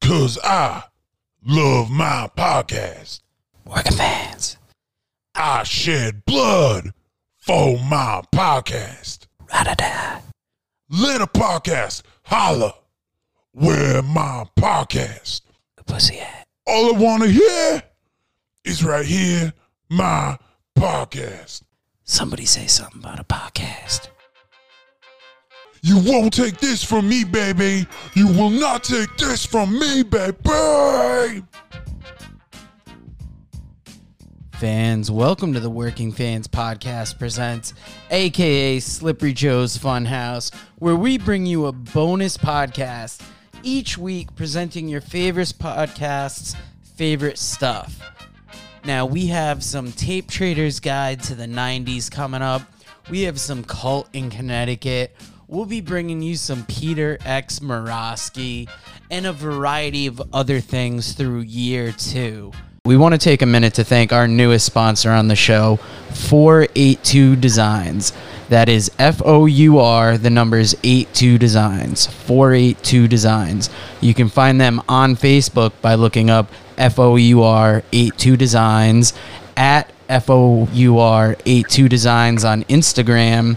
cause I love my podcast. Working fans. I shed blood for my podcast. Ra-da-da. Let a podcast holla where my podcast. The pussy at. All I want to hear is right here, my podcast. Somebody say something about a podcast. You won't take this from me, baby. You will not take this from me, baby. Fans, welcome to the Working Fans Podcast Presents, aka Slippery Joe's Funhouse, where we bring you a bonus podcast each week presenting your favorite podcasts' favorite stuff. Now, we have some Tape Trader's Guide to the 90s coming up. We have some Cult in Connecticut. We'll be bringing you some Peter X. Morosky and a variety of other things through year two. We want to take a minute to thank our newest sponsor on the show, 482 Designs. That is F O U R, the numbers 82 Designs. 482 Designs. You can find them on Facebook by looking up F O U R 82 Designs, at F O U R 82 Designs on Instagram.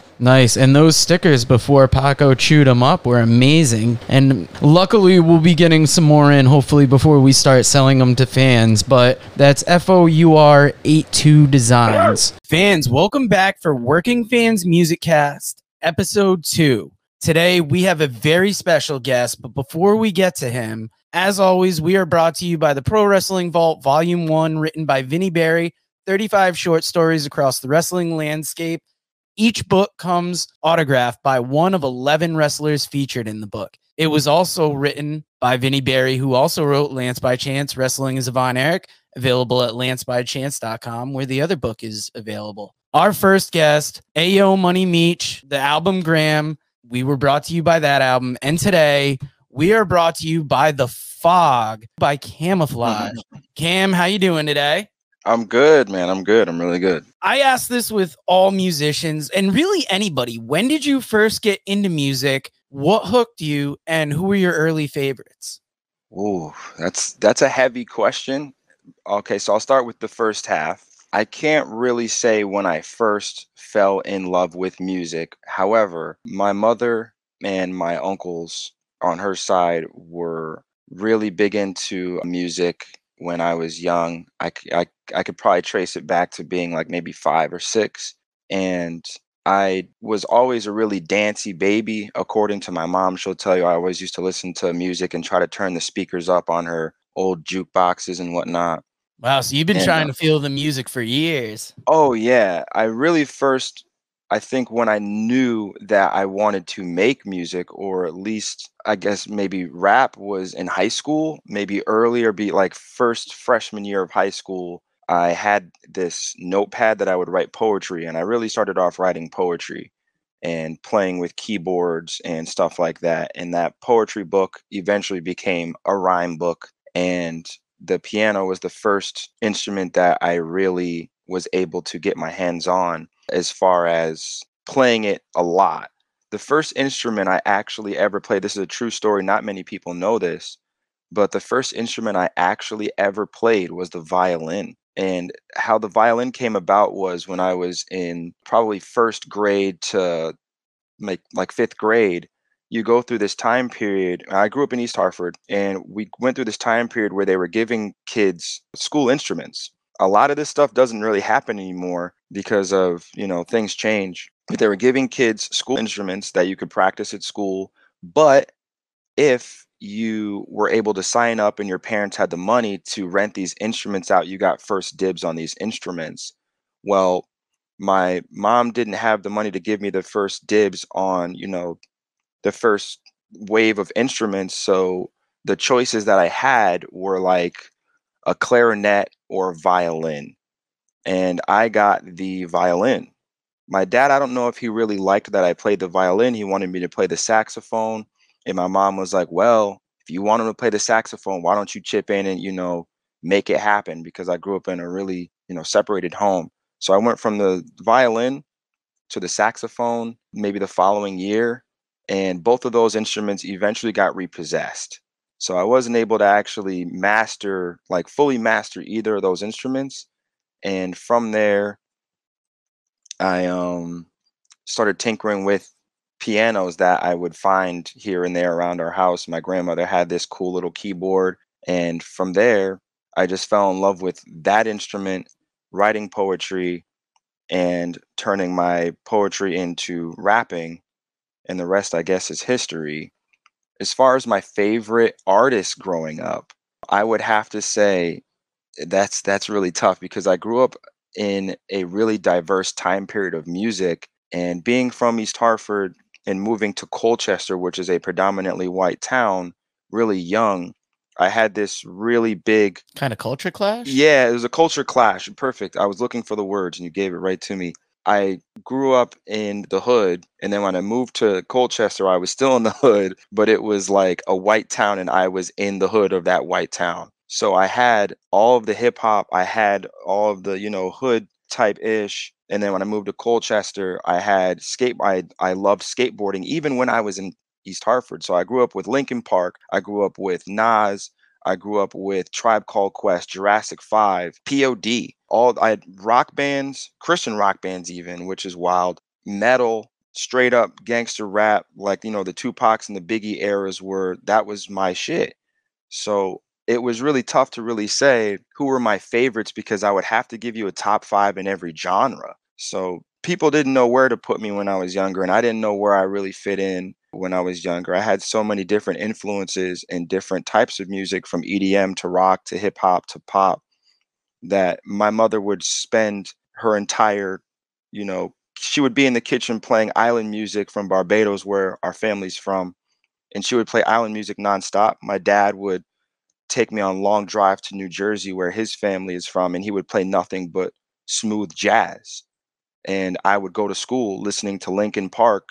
Nice. And those stickers before Paco chewed them up were amazing. And luckily, we'll be getting some more in hopefully before we start selling them to fans. But that's F O U R 82 Designs. Fans, welcome back for Working Fans Music Cast, episode two. Today, we have a very special guest. But before we get to him, as always, we are brought to you by the Pro Wrestling Vault, Volume 1, written by Vinnie Barry. 35 short stories across the wrestling landscape. Each book comes autographed by one of 11 wrestlers featured in the book. It was also written by Vinnie Barry, who also wrote Lance by Chance, Wrestling is Von Erich, available at lancebychance.com, where the other book is available. Our first guest, Ayo Money Meech, the album Graham. We were brought to you by that album. And today we are brought to you by The Fog by Camouflage. Cam, how you doing today? I'm good, man. I'm good. I'm really good. I ask this with all musicians and really anybody. When did you first get into music? What hooked you and who were your early favorites? Ooh, that's that's a heavy question. Okay, so I'll start with the first half. I can't really say when I first fell in love with music. However, my mother and my uncles on her side were really big into music when I was young. I I could probably trace it back to being like maybe five or six. And I was always a really dancey baby. According to my mom, she'll tell you I always used to listen to music and try to turn the speakers up on her old jukeboxes and whatnot. Wow, so you've been And, trying uh, to feel the music for years. Oh yeah, I really first I think when I knew that I wanted to make music or at least I guess maybe rap was in high school, maybe earlier be like first freshman year of high school. I had this notepad that I would write poetry and I really started off writing poetry and playing with keyboards and stuff like that. And that poetry book eventually became a rhyme book and the piano was the first instrument that I really was able to get my hands on as far as playing it a lot. The first instrument I actually ever played, this is a true story, not many people know this, but the first instrument I actually ever played was the violin. And how the violin came about was when I was in probably first grade to like like fifth grade you go through this time period. I grew up in East Hartford, and we went through this time period where they were giving kids school instruments. A lot of this stuff doesn't really happen anymore because of you know things change. But they were giving kids school instruments that you could practice at school but if you were able to sign up and your parents had the money to rent these instruments out you got first dibs on these instruments. Well my mom didn't have the money to give me the first dibs on you know the first wave of instruments so the choices that i had were like a clarinet or violin and i got the violin my dad i don't know if he really liked that i played the violin he wanted me to play the saxophone and my mom was like well if you want him to play the saxophone why don't you chip in and you know make it happen because i grew up in a really you know separated home so I went from the violin to the saxophone maybe the following year. And both of those instruments eventually got repossessed. So I wasn't able to actually master, like fully master either of those instruments. And from there, I um, started tinkering with pianos that I would find here and there around our house. My grandmother had this cool little keyboard. And from there, I just fell in love with that instrument writing poetry and turning my poetry into rapping and the rest i guess is history as far as my favorite artist growing up i would have to say eh, that's that's really tough because i grew up in a really diverse time period of music and being from east hartford and moving to colchester which is a predominantly white town really young I had this really big kind of culture clash. Yeah, it was a culture clash. Perfect. I was looking for the words and you gave it right to me. I grew up in the hood, and then when I moved to Colchester, I was still in the hood, but it was like a white town, and I was in the hood of that white town. So I had all of the hip hop, I had all of the you know hood type ish, and then when I moved to Colchester, I had skate. I I loved skateboarding even when I was in East Hartford. So I grew up with Linkin Park. I grew up with Nas. I grew up with Tribe Called Quest, Jurassic Five, POD. All I had rock bands, Christian rock bands, even, which is wild. Metal, straight up gangster rap, like you know the Tupac's and the Biggie eras were. That was my shit. So it was really tough to really say who were my favorites because I would have to give you a top five in every genre. So people didn't know where to put me when I was younger, and I didn't know where I really fit in when I was younger. I had so many different influences and different types of music from EDM to rock to hip hop to pop that my mother would spend her entire, you know, she would be in the kitchen playing island music from Barbados, where our family's from, and she would play island music nonstop. My dad would take me on long drive to New Jersey, where his family is from, and he would play nothing but smooth jazz. And I would go to school listening to Linkin Park,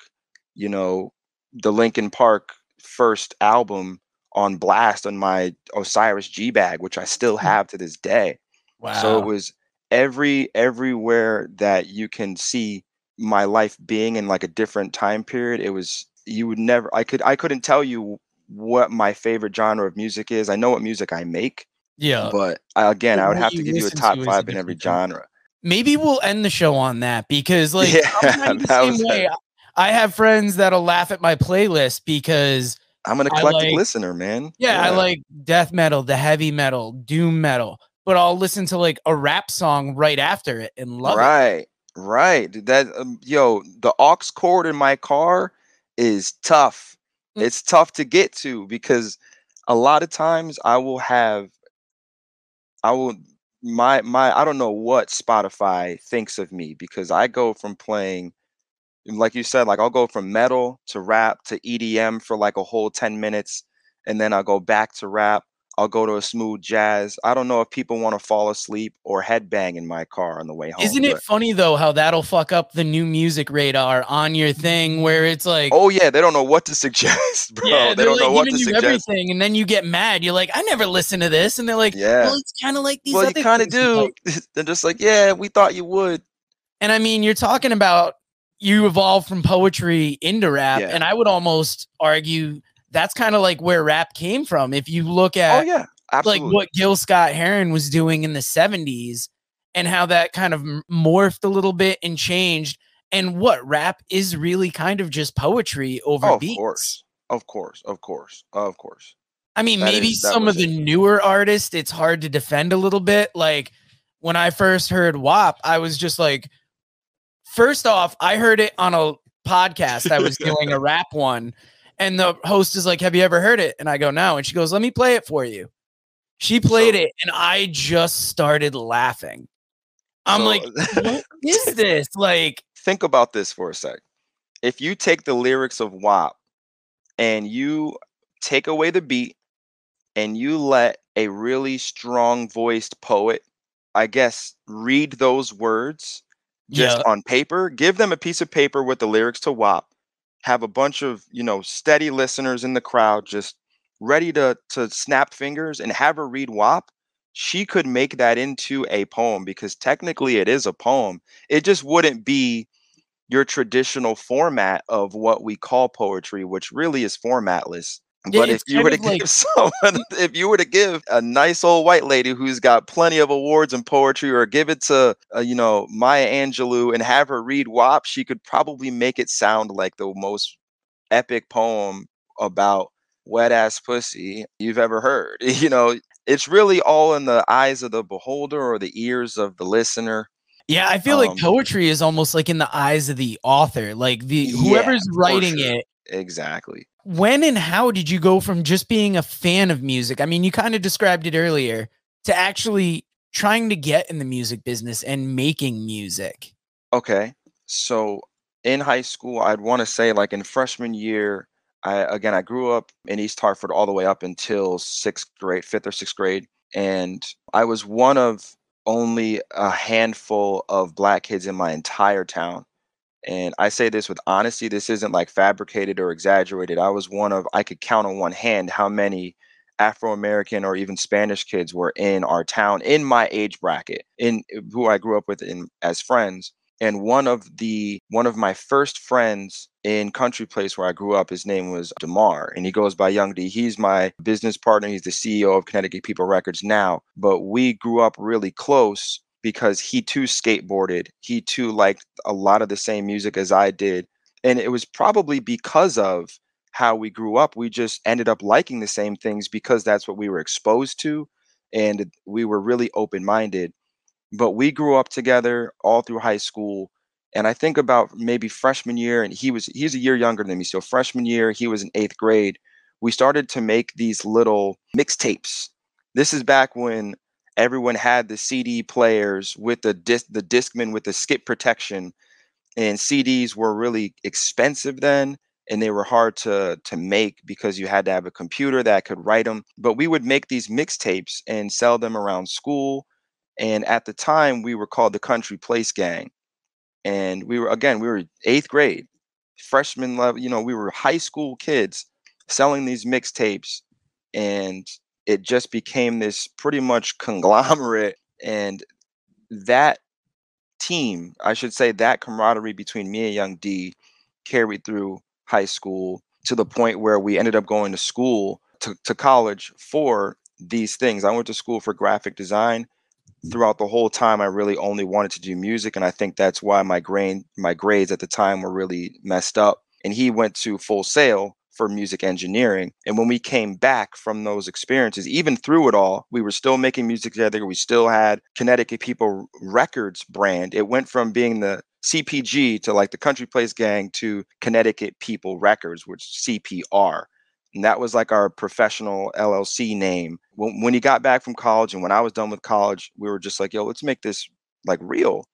you know, the Linkin Park first album on blast on my Osiris G bag, which I still hmm. have to this day. Wow. So it was every everywhere that you can see my life being in like a different time period. It was you would never I could I couldn't tell you what my favorite genre of music is. I know what music I make. Yeah. But I, again, I would have to give you a top five in every genre. Maybe we'll end the show on that because like yeah, I'm the same way. I have friends that'll laugh at my playlist because I'm an eclectic like, listener, man. Yeah, yeah, I like death metal, the heavy metal, doom metal, but I'll listen to like a rap song right after it and love right, it. Right, right. That um, yo, the aux cord in my car is tough. Mm. It's tough to get to because a lot of times I will have, I will my my I don't know what Spotify thinks of me because I go from playing like you said, like I'll go from metal to rap to EDM for like a whole 10 minutes, and then I'll go back to rap. I'll go to a smooth jazz. I don't know if people want to fall asleep or headbang in my car on the way home. Isn't it but... funny though how that'll fuck up the new music radar on your thing where it's like, oh yeah, they don't know what to suggest, bro. Yeah, they don't like know what to you suggest. Everything, and then you get mad. You're like, I never listened to this, and they're like, yeah, well, it's kind of like these. Well, you kind of do. Like, they're just like, yeah, we thought you would. And I mean, you're talking about you evolved from poetry into rap, yeah. and I would almost argue that's kind of like where rap came from. If you look at, oh yeah, absolutely. like what Gil Scott Heron was doing in the '70s, and how that kind of morphed a little bit and changed, and what rap is really kind of just poetry over oh, beats. Of course, of course, of course, of course. I mean, that maybe is, some of the newer artists, it's hard to defend a little bit. Like when I first heard WAP, I was just like, first off, I heard it on a podcast. I was doing a rap one, and the host is like, Have you ever heard it? And I go, No. And she goes, Let me play it for you. She played So- it, and I just started laughing. I'm So- like, What is this? Like, think about this for a sec. If you take the lyrics of WAP and you take away the beat and you let a really strong voiced poet, I guess, read those words just Yeah. on paper, give them a piece of paper with the lyrics to WAP, have a bunch of, you know, steady listeners in the crowd just ready to to snap fingers and have her read WAP, she could make that into a poem because technically it is a poem. It just wouldn't be your traditional format of what we call poetry, which really is formatless. Yeah, But if you were to of like- give someone, if you were to give a nice old white lady who's got plenty of awards in poetry, or give it to, uh, you know, Maya Angelou and have her read WAP, she could probably make it sound like the most epic poem about wet ass pussy you've ever heard. You know, it's really all in the eyes of the beholder or the ears of the listener. yeah, I feel Um, like poetry is almost like in the eyes of the author, like the whoever's for writing sure. it. Exactly. When and how did you go from just being a fan of music? I mean, you kind of described it earlier to actually trying to get in the music business and making music. Okay. So in high school, I'd want to say like in freshman year, I again I grew up in East Hartford all the way up until sixth grade, fifth or sixth grade. And I was one of only a handful of black kids in my entire town. And I say this with honesty, this isn't like fabricated or exaggerated. I was one of I could count on one hand how many Afro American or even Spanish kids were in our town in my age bracket, in eh, who I grew up with in as friends and one of the one of my first friends in country place where i grew up his name was demar and he goes by young d he's my business partner he's the ceo of connecticut people records now but we grew up really close because he too skateboarded he too liked a lot of the same music as i did and it was probably because of how we grew up we just ended up liking the same things because that's what we were exposed to and we were really open-minded. But we grew up together all through high school and i think about maybe freshman year and he was he's a year younger than me so freshman year he was in eighth grade we started to make these little mixtapes. This is back when everyone had the cd players with the disc the discman with the skip protection and cds were really expensive then and they were hard to to make because you had to have a computer that could write them but we would make these mixtapes and sell them around school and at the time we were called the country place gang and we were again we were eighth grade freshman level you know we were high school kids selling these mixtapes and it just became this pretty much conglomerate and that team i should say that camaraderie between me and young d carried through high school to the point where we ended up going to school to, to college for these things. I went to school for graphic design. Mm. Throughout the whole time I really only wanted to do music and I think that's why my grain my grades at the time were really messed up. And he went to full sail for music engineering and when we came back from those experiences even through it all we were still making music together we still had Connecticut People Records brand it went from being the CPG to like the Country Place Gang to Connecticut People Records which CPR and that was like our professional LLC name. When, when he got back from college and when I was done with college, we were just like, yo, let's make this like real.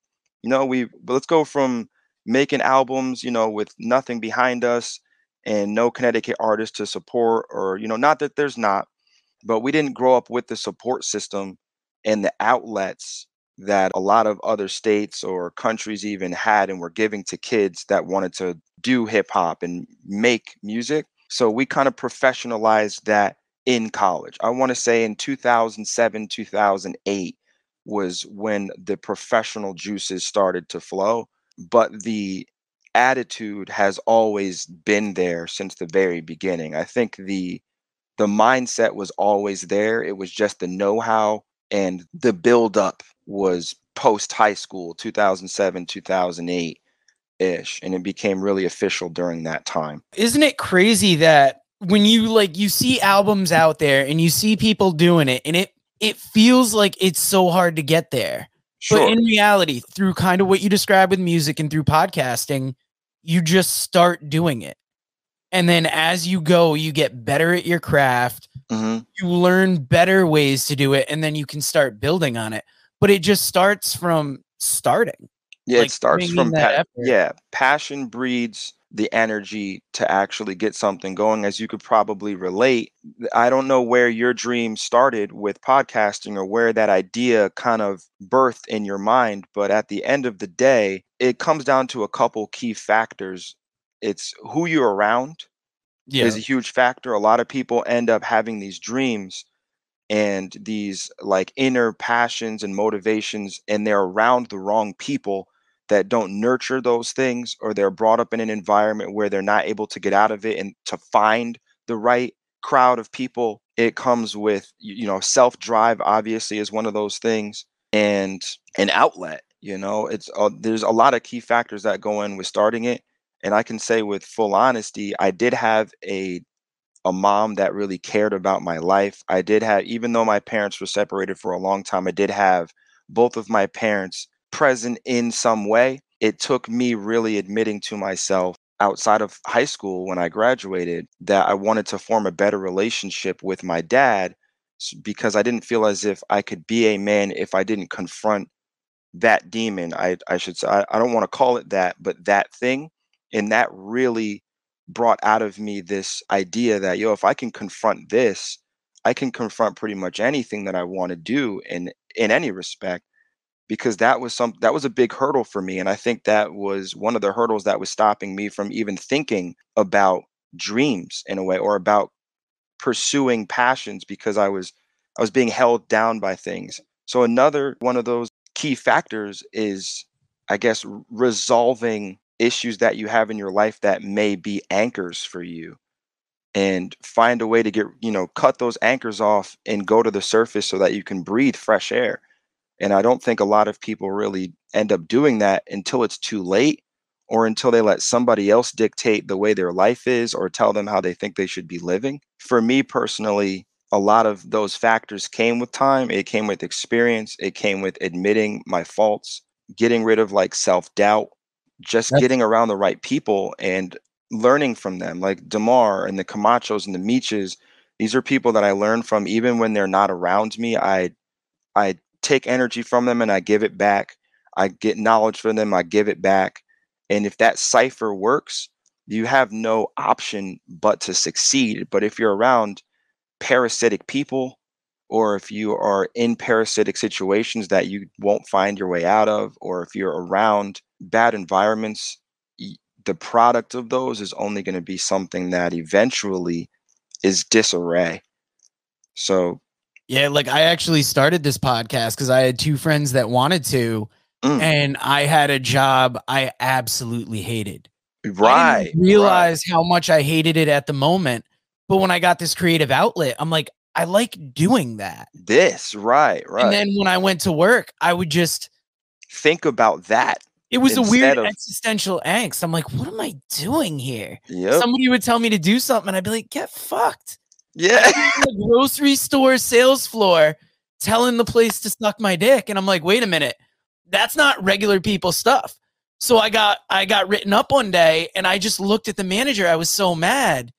You know, we let's go from making albums, you know, with nothing behind us and no Connecticut artists to support, or you know, not that there's not, but we didn't grow up with the support system and the outlets that a lot of other states or countries even had and were giving to kids that wanted to do hip hop and make music. So we kind of professionalized that in college. I want to say in 2007, 2008 was when the professional juices started to flow, but the attitude has always been there since the very beginning. I think the the mindset was always there. It was just the know-how and the build up was post high school 2007, 2008 ish and it became really official during that time. Isn't it crazy that when you like you see albums out there and you see people doing it and it it feels like it's so hard to get there. Sure. But in reality, through kind of what you describe with music and through podcasting, you just start doing it. And then as you go, you get better at your craft. hmm You learn better ways to do it, and then you can start building on it. But it just starts from starting. Yeah, like, it starts from that pa- yeah, passion breeds the energy to actually get something going. As you could probably relate, I don't know where your dream started with podcasting or where that idea kind of birthed in your mind, but at the end of the day, it comes down to a couple key factors. It's who you're around, Yeah. is a huge factor. A lot of people end up having these dreams and these like inner passions and motivations, and they're around the wrong people that don't nurture those things, or they're brought up in an environment where they're not able to get out of it and to find the right crowd of people. It comes with, you know, self drive, obviously, is one of those things, and an outlet. You know, it's uh, there's a lot of key factors that go in with starting it and I can say with full honesty, I did have a a mom that really cared about my life. I did have, even though my parents were separated for a long time, I did have both of my parents present in some way. It took me really admitting to myself outside of high school when I graduated that I wanted to form a better relationship with my dad because I didn't feel as if I could be a man if I didn't confront that demon. I, I should say, I, I don't want to call it that, but that thing and that really brought out of me this idea that yo if i can confront this i can confront pretty much anything that i want to do in in any respect because that was some that was a big hurdle for me and i think that was one of the hurdles that was stopping me from even thinking about dreams in a way or about pursuing passions because i was i was being held down by things so another one of those key factors is i guess resolving issues that you have in your life that may be anchors for you and find a way to get you know cut those anchors off and go to the surface so that you can breathe fresh air. And i don't think a lot of people really end up doing that until it's too late or until they let somebody else dictate the way their life is or tell them how they think they should be living. For me personally a lot of those factors came with time it came with experience it came with admitting my faults getting rid of like self-doubt just That's- getting around the right people and learning from them, like Demar and the Camachos and the Meeches. These are people that I learn from even when they're not around me. I I take energy from them and I give it back. I get knowledge from them, I give it back. And if that cipher works, you have no option but to succeed. But if you're around parasitic people, or if you are in parasitic situations that you won't find your way out of, or if you're around bad environments, the product of those is only going to be something that eventually is disarray. So, Yeah, like I actually started this podcast because I had two friends that wanted to, Mm. and I had a job I absolutely hated. I right, didn't realize how much I hated it at the moment, but when I got this creative outlet, I'm like, I like doing that. this, right, right. And then when I went to work, I would just Think about that. it was a weird of- existential angst. I'm like, what am I doing here? Yep. Somebody would tell me to do something, and I'd be like, get fucked. yeah. the grocery store sales floor telling the place to suck my dick and i'm like wait a minute that's not regular people stuff so i got i got written up one day and i just looked at the manager i was so mad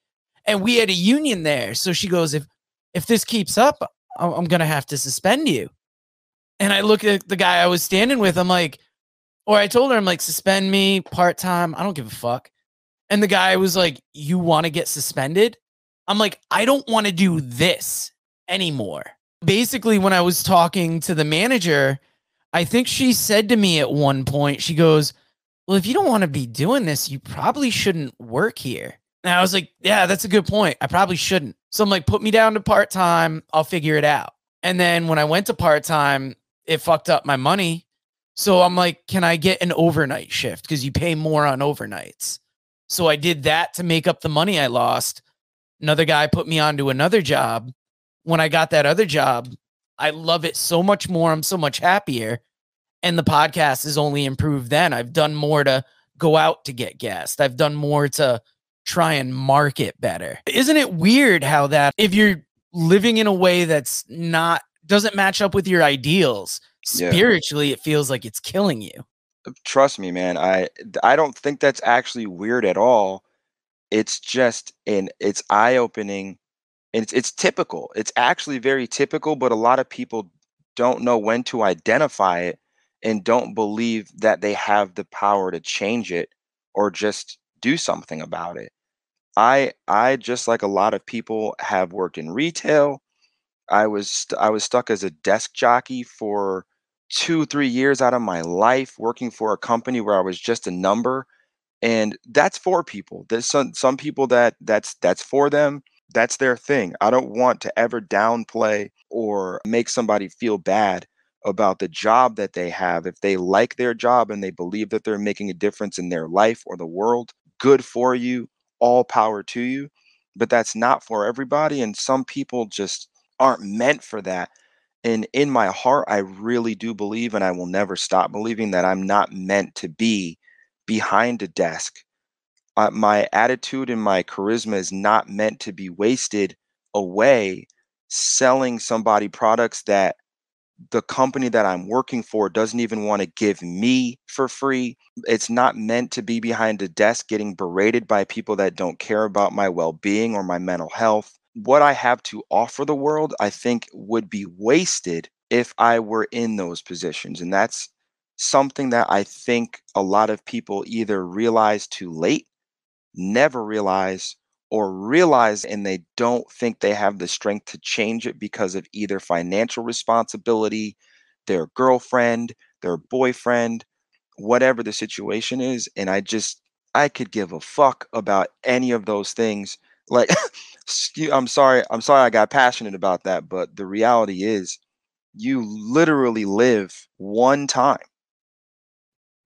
and we had a union there so she goes if if this keeps up i'm gonna have to suspend you and i look at the guy i was standing with i'm like or i told her i'm like suspend me part-time i don't give a fuck and the guy was like you want to get suspended I'm like, I don't want to do this anymore. Basically, when I was talking to the manager, I think she said to me at one point, she goes, Well, if you don't want to be doing this, you probably shouldn't work here. And I was like, Yeah, that's a good point. I probably shouldn't. So I'm like, Put me down to part time. I'll figure it out. And then when I went to part time, it fucked up my money. So I'm like, Can I get an overnight shift? Because you pay more on overnights. So I did that to make up the money I lost another guy put me onto another job. When I got that other job, I love it so much more. I'm so much happier. And the podcast has only improved then. I've done more to go out to get guests. I've done more to try and market better. Isn't it weird how that if you're living in a way that's not doesn't match up with your ideals, Yeah. spiritually it feels like it's killing you. Uh, trust me man i i don't think that's actually weird at all it's just an it's eye opening and it's it's typical it's actually very typical but a lot of people don't know when to identify it and don't believe that they have the power to change it or just do something about it i i just like a lot of people have worked in retail. I was st- i was stuck as a desk jockey for two three years out of my life working for a company where i was just a number and that's for people. There's some some people that that's that's for them. That's their thing. I don't want to ever downplay or make somebody feel bad about the job that they have. If they like their job and they believe that they're making a difference in their life or the world good for you all power to you but that's not for everybody and some people just aren't meant for that and in my heart i really do believe and i will never stop believing that i'm not meant to be behind a desk. Uh, my attitude and my charisma is not meant to be wasted away selling somebody products that the company that I'm working for doesn't even want to give me for free. It's not meant to be behind a desk getting berated by people that don't care about my well being or my mental health. What I have to offer the world, I think, would be wasted if I were in those positions. And that's something that I think a lot of people either realize too late, never realize, or realize and they don't think they have the strength to change it because of either financial responsibility, their girlfriend, their boyfriend, whatever the situation is. And I just, I could give a fuck about any of those things. Like, I'm sorry, I'm sorry I got passionate about that, but the reality is you literally live one time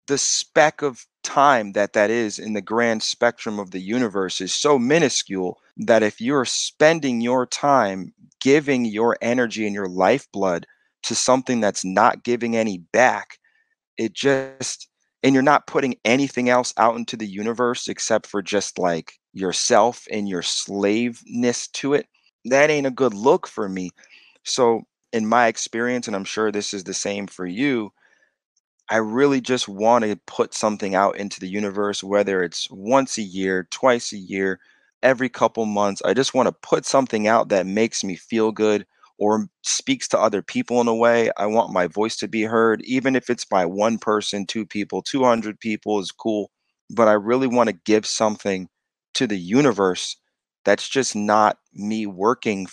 the speck of time that that is in the grand spectrum of the universe is so minuscule that if you're spending your time giving your energy and your lifeblood to something that's not giving any back it just and you're not putting anything else out into the universe except for just like yourself and your slaveness to it that ain't a good look for me. So in my experience and i'm sure this is the same for you I really just want to put something out into the universe, whether it's once a year, twice a year, every couple months. I just want to put something out that makes me feel good or speaks to other people in a way. I want my voice to be heard, even if it's by one person, two people, 200 people is cool. But I really want to give something to the universe that's just not me working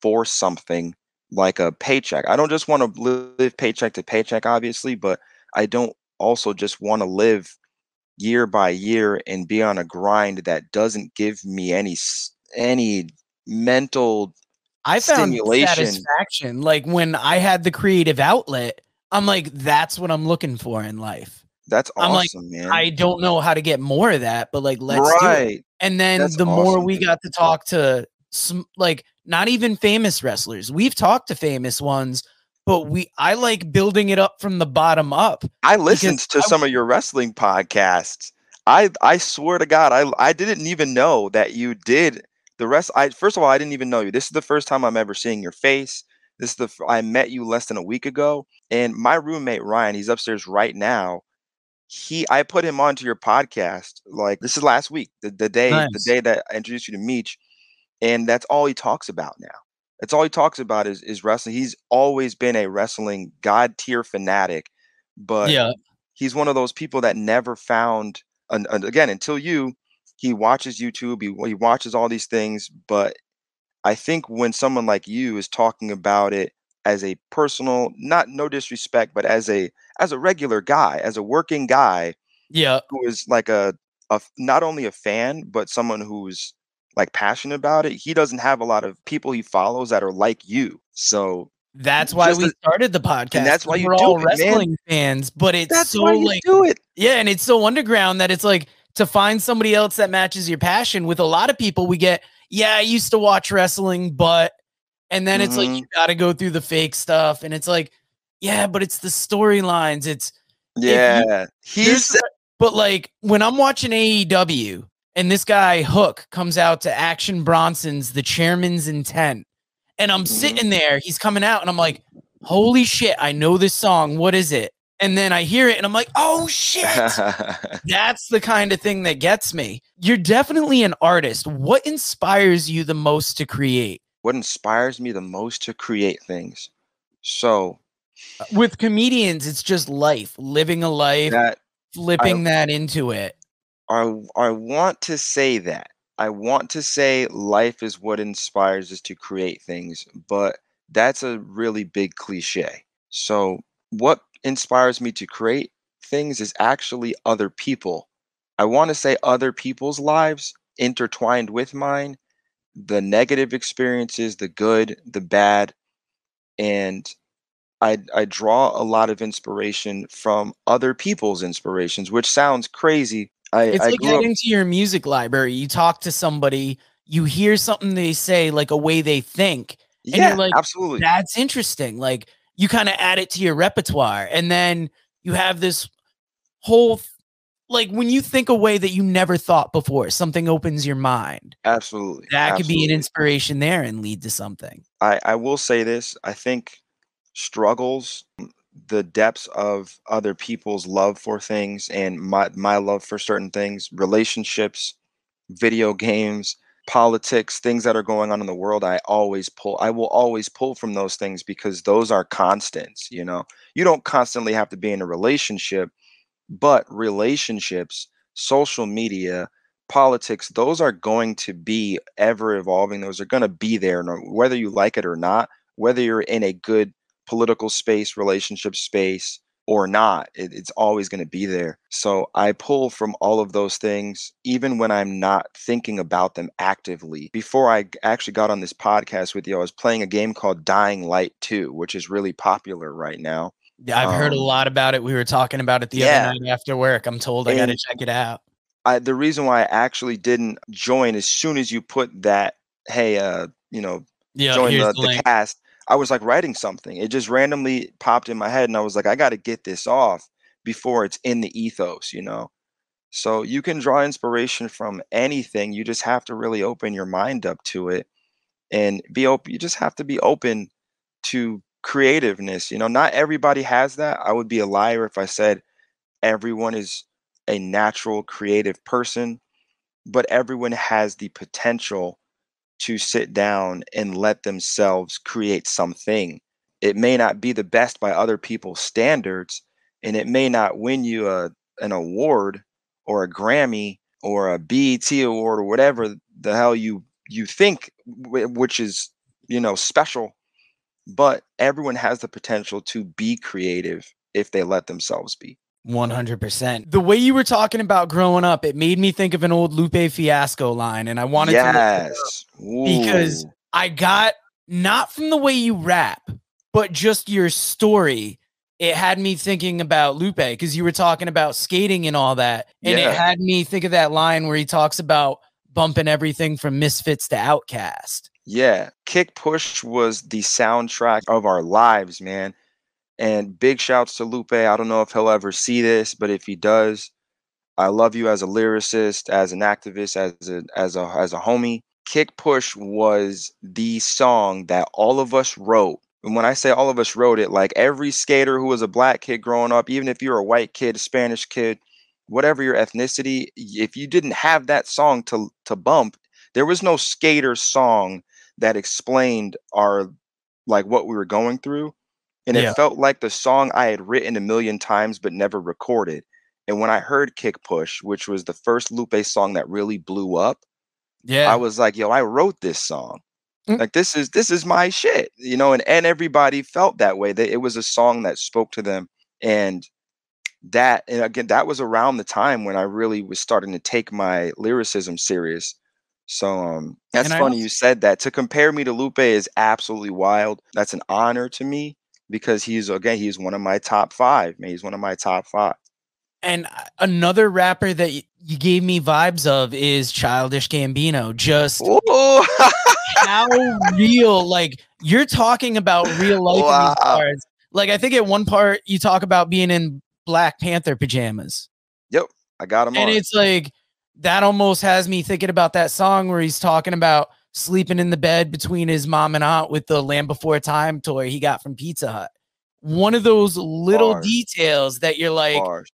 for something like a paycheck. I don't just want to live paycheck to paycheck, obviously, but I don't also just want to live year by year and be on a grind that doesn't give me any any mental I found Stimulation. satisfaction like when I had the creative outlet. I'm like, that's what I'm looking for in life. that's I'm like, awesome man I don't know how to get more of that, but like, let's do it. And then That's the more we dude. got to talk to some, like, not even famous wrestlers. We've talked to famous ones, but we, I like building it up from the bottom up. I listened to I- some of your wrestling podcasts. I I swear to God, I I didn't even know that you did the rest. I first of all, I didn't even know you. This is the first time I'm ever seeing your face. This is the I met you less than a week ago, and my roommate Ryan, he's upstairs right now. He I put him onto your podcast like this is last week, the, the day the day that I introduced you to Meech, and that's all he talks about now. That's all he talks about is is wrestling. He's always been a wrestling god tier fanatic, but yeah. he's one of those people that never found and, and again until you he watches youtube he, he watches all these things but i think when someone like you is talking about it as a personal not no disrespect but as a as a regular guy as a working guy Yeah. who is like a, a not only a fan but someone who's like passionate about it he doesn't have a lot of people he follows that are like you so That's why we a- started the podcast. that's why you we're do all it, man. wrestling fans, but it's that's so why you like do it Yeah, and it's so underground that it's like to find somebody else that matches your passion. With a lot of people, we get, yeah, I used to watch wrestling, but, and then it's like you mm-hmm. got to go through the fake stuff, and it's like, yeah, but it's the storylines. It's, you- yeah he's but like when I'm watching AEW and this guy Hook comes out to Action Bronson's The Chairman's Intent, and I'm Mhm. sitting there, he's coming out, and I'm like, holy shit, I know this song. What is it? And then I hear it and I'm like, oh shit. That's the kind of thing that gets me. You're definitely an artist. What inspires you the most to create? what inspires me the most to create things. So With comedians, it's just life, living a life, that flipping that into it. I I want to say that. I want to say life is what inspires us to create things, but that's a really big cliche. So what inspires me to create things is actually other people. I want to say other people's lives intertwined with mine, the negative experiences, the good, the bad, and I I draw a lot of inspiration from other people's inspirations, which sounds crazy. I, It's I like grew up, getting to your music library. You talk to somebody, you hear something they say, like a way they think. and you're yeah, like, absolutely. That's interesting. Like you kind of add it to your repertoire. And then you have this whole, like when you think a way that you never thought before, something opens your mind. Absolutely. That could be an inspiration there and lead to something. I, I will say this. I think struggles, the depths of other people's love for things and my, my love for certain things, relationships, video games, politics, things that are going on in the world, I always pull, I will always pull from those things because those are constants, you know. You don't constantly have to be in a relationship, but relationships, social media, politics, those are going to be ever evolving. Those are going to be there, whether you like it or not, whether you're in a good political space, relationship space, or not, it- it's always going to be there. So I pull from all of those things, even when I'm not thinking about them actively. Before I actually got on this podcast with you, I was playing a game called Dying Light 2, which is really popular right now. Yeah, I've heard a Um, lot about it. We were talking about it the yeah. other night after work. I'm told I got to check it out. I, the reason why I actually didn't join as soon as you put that, hey, uh, you know, Yeah, join the, the the cast, I was like writing something. It just randomly popped in my head, and I was like, I got to get this off before it's in the ethos, you know. So you can draw inspiration from anything. You just have to really open your mind up to it, and be open. You just have to be open to creativeness. You know, not everybody has that. I would be a liar if I said everyone is a natural creative person, but everyone has the potential to sit down and let themselves create something. It may not be the best by other people's standards, and it may not win you a an award or a Grammy or a BET award or whatever the hell you you think which is you know special but everyone has the potential to be creative if they let themselves be 100%. The way you were talking about growing up, it made me think of an old Lupe Fiasco line. And I wanted to yes because I got not from the way you rap, but just your story. It had me thinking about Lupe because you were talking about skating and all that. And Yeah. it had me think of that line where he talks about bumping everything from Misfits to OutKast. Yeah, Kick Push was the soundtrack of our lives, man. And big shouts to Lupe. I don't know if he'll ever see this, but if he does, I love you as a lyricist, as an activist, as a as a as a homie. Kick Push was the song that all of us wrote. And when I say all of us wrote it, like every skater who was a black kid growing up, even if you're a white kid, a Spanish kid, whatever your ethnicity, if you didn't have that song to to bump, there was no skater song that explained our like what we were going through and it Yeah. felt like the song i had written a million times but never recorded and when i heard kick push which was the first lupe song that really blew up Yeah. i was like yo i wrote this song Mm. like this is this is my shit you know and and everybody felt that way that it was a song that spoke to them and that and again that was around the time when i really was starting to take my lyricism serious so um that's And funny you said that to compare me to lupe is absolutely wild that's an honor to me because he's again he's one of my top five man he's one of my top five and uh, another rapper that you gave me vibes of is Childish Gambino. Just how real like you're talking about real life in Wow. these bars. Like I think at one part you talk about being in Black Panther pajamas. Yep, I got him And on it's like that almost has me thinking about that song where he's talking about sleeping in the bed between his mom and aunt with the Land Before Time toy he got from Pizza Hut. One of those little Bars. details that you're like, Bars.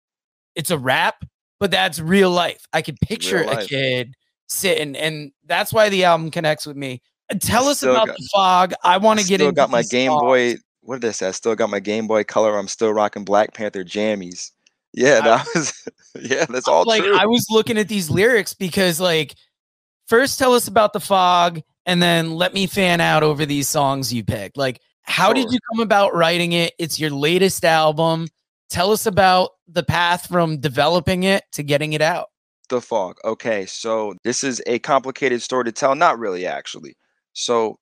it's a rap, but that's real life. I could picture a kid sitting, and that's why the album connects with me. Uh, Tell I us about got- the fog. I want to get still into got my Game songs. Boy. What did I say? I still got my Game Boy Color. I'm still rocking Black Panther jammies. Yeah, that was. Yeah, that's all like true. I was looking at these lyrics because like first tell us about the fog and then let me fan out over these songs you picked. Like how did you come about writing it? It's your latest album. Tell us about the path from developing it to getting it out. The fog. Okay, so this is a complicated story to tell. Not really, actually. So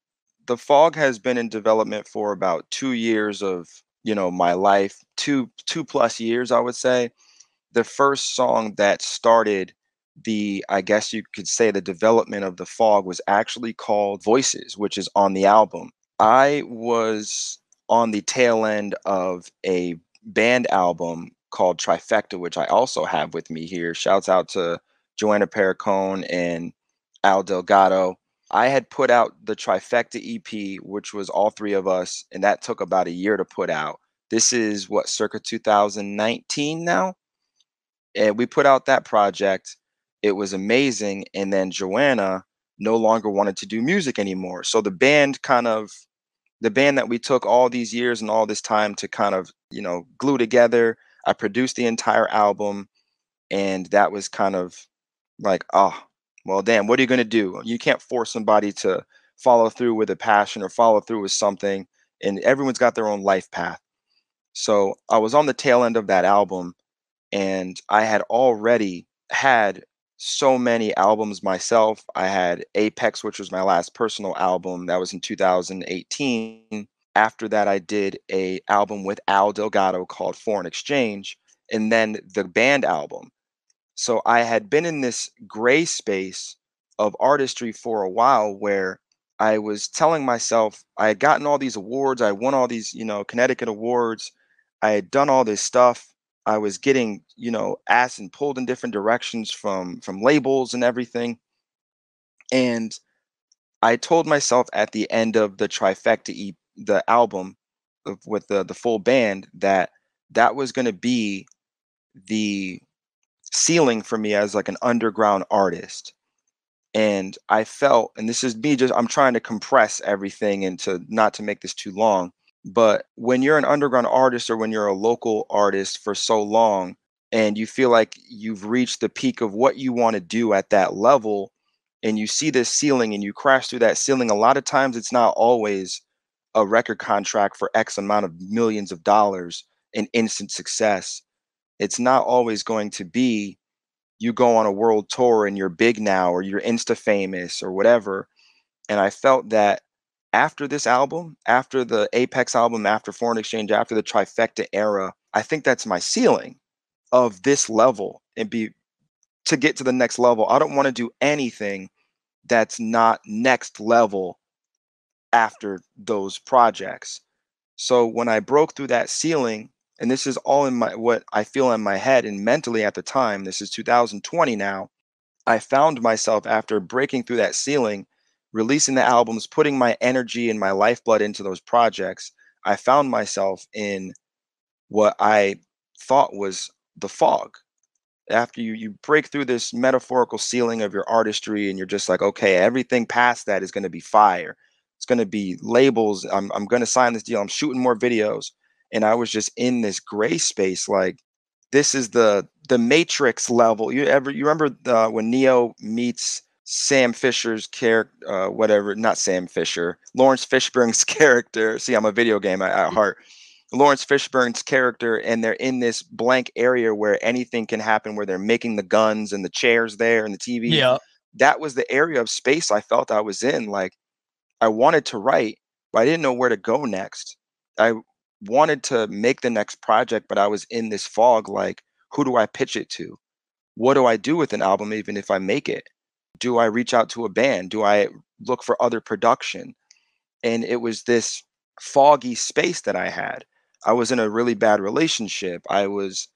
the fog has been in development for about two years of you know my life, two two plus years, I would say. The first song that started the, I guess you could say, the development of the fog was actually called Voices, which is on the album. I was on the tail end of a band album called Trifecta, which I also have with me here. Shouts out to Joanna Pericone and Al Delgado. I had put out the Trifecta EP, which was all three of us, and that took about a year to put out. This is what, circa 2019 now? And we put out that project. It was amazing. And then Joanna no longer wanted to do music anymore. So the band kind of, the band that we took all these years and all this time to kind of, you know, glue together. I produced the entire album. And that was kind of like, oh, well, damn, what are you going to do? You can't force somebody to follow through with a passion or follow through with something. And everyone's got their own life path. So I was on the tail end of that album and I had already had so many albums myself. I had Apex, which was my last personal album. That was in 2018. After that, I did a album with Al Delgado called Foreign Exchange, and then the band album. So I had been in this gray space of artistry for a while where I was telling myself I had gotten all these awards, I won all these, you know, Connecticut awards, I had done all this stuff. I was getting, you know, asked and pulled in different directions from from labels and everything. And I told myself at the end of the trifecta e- the album of, with the the full band that that was going to be the ceiling for me as like an underground artist and i felt and this is me just i'm trying to compress everything into not to make this too long but when you're an underground artist or when you're a local artist for so long and you feel like you've reached the peak of what you want to do at that level and you see this ceiling and you crash through that ceiling a lot of times it's not always a record contract for x amount of millions of dollars and instant success. It's not always going to be you go on a world tour and you're big now or you're insta famous or whatever and i felt that after this album after the apex album after foreign exchange after the trifecta era i think that's my ceiling of this level and be to get to the next level i don't want to do anything that's not next level after those projects so when i broke through that ceiling and this is all in my what I feel in my head and mentally at the time. This is 2020 now. I found myself after breaking through that ceiling, releasing the albums, putting my energy and my lifeblood into those projects. I found myself in what I thought was the fog. After you you break through this metaphorical ceiling of your artistry and you're just like, okay, everything past that is going to be fire. It's going to be labels. I'm I'm going to sign this deal. I'm shooting more videos and I was just in this gray space. Like this is the the Matrix level. You ever you remember uh, when Neo meets Sam Fisher's character, uh, whatever, not Sam Fisher, Laurence Fishburne's character. See, I'm a video game at, at heart. Laurence Fishburne's character, and they're in this blank area where anything can happen, where they're making the guns and the chairs there and the TV. Yeah. That was the area of space I felt I was in. Like I wanted to write, but I didn't know where to go next. I wanted to make the next project, but I was in this fog like, who do I pitch it to? What do I do with an album, even if I make it? Do I reach out to a band? Do I look for other production? And it was this foggy space that I had. I was in a really bad relationship. I was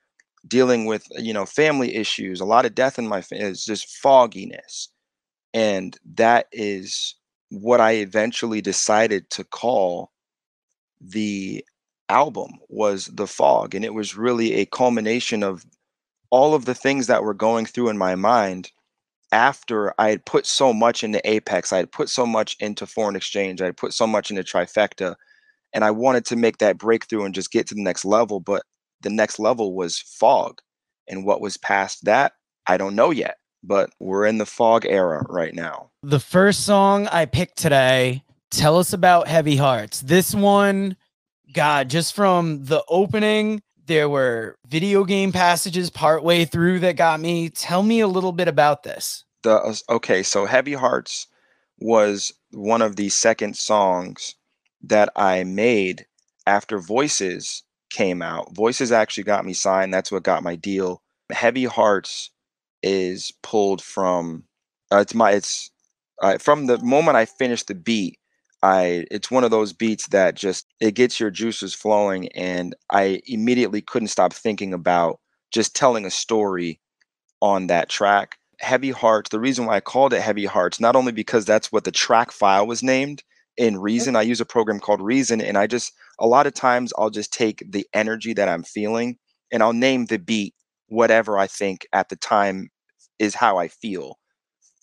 dealing with, you know, family issues, a lot of death in my family. It's just fogginess. And that is what I eventually decided to call the album was The Fog. And it was really a culmination of all of the things that were going through in my mind after I had put so much into Apex. I had put so much into foreign exchange. I had put so much into Trifecta. And I wanted to make that breakthrough and just get to the next level. But the next level was Fog. And what was past that, I don't know yet. But we're in the Fog era right now. The first song I picked today, tell us about Heavy Hearts. This one, God, just from the opening, there were video game passages partway through that got me. Tell me a little bit about this. The uh, okay, so Heavy Hearts was one of the second songs that I made after Voices came out. Voices actually got me signed. That's what got my deal. Heavy Hearts is pulled from uh, it's my it's uh, from the moment I finished the beat. I it's one of those beats that just it gets your juices flowing, and I immediately couldn't stop thinking about just telling a story on that track. Heavy Hearts. The reason why I called it Heavy Hearts, not only because that's what the track file was named in Reason. I use a program called Reason, and I just a lot of times I'll just take the energy that I'm feeling and I'll name the beat whatever I think at the time is how I feel.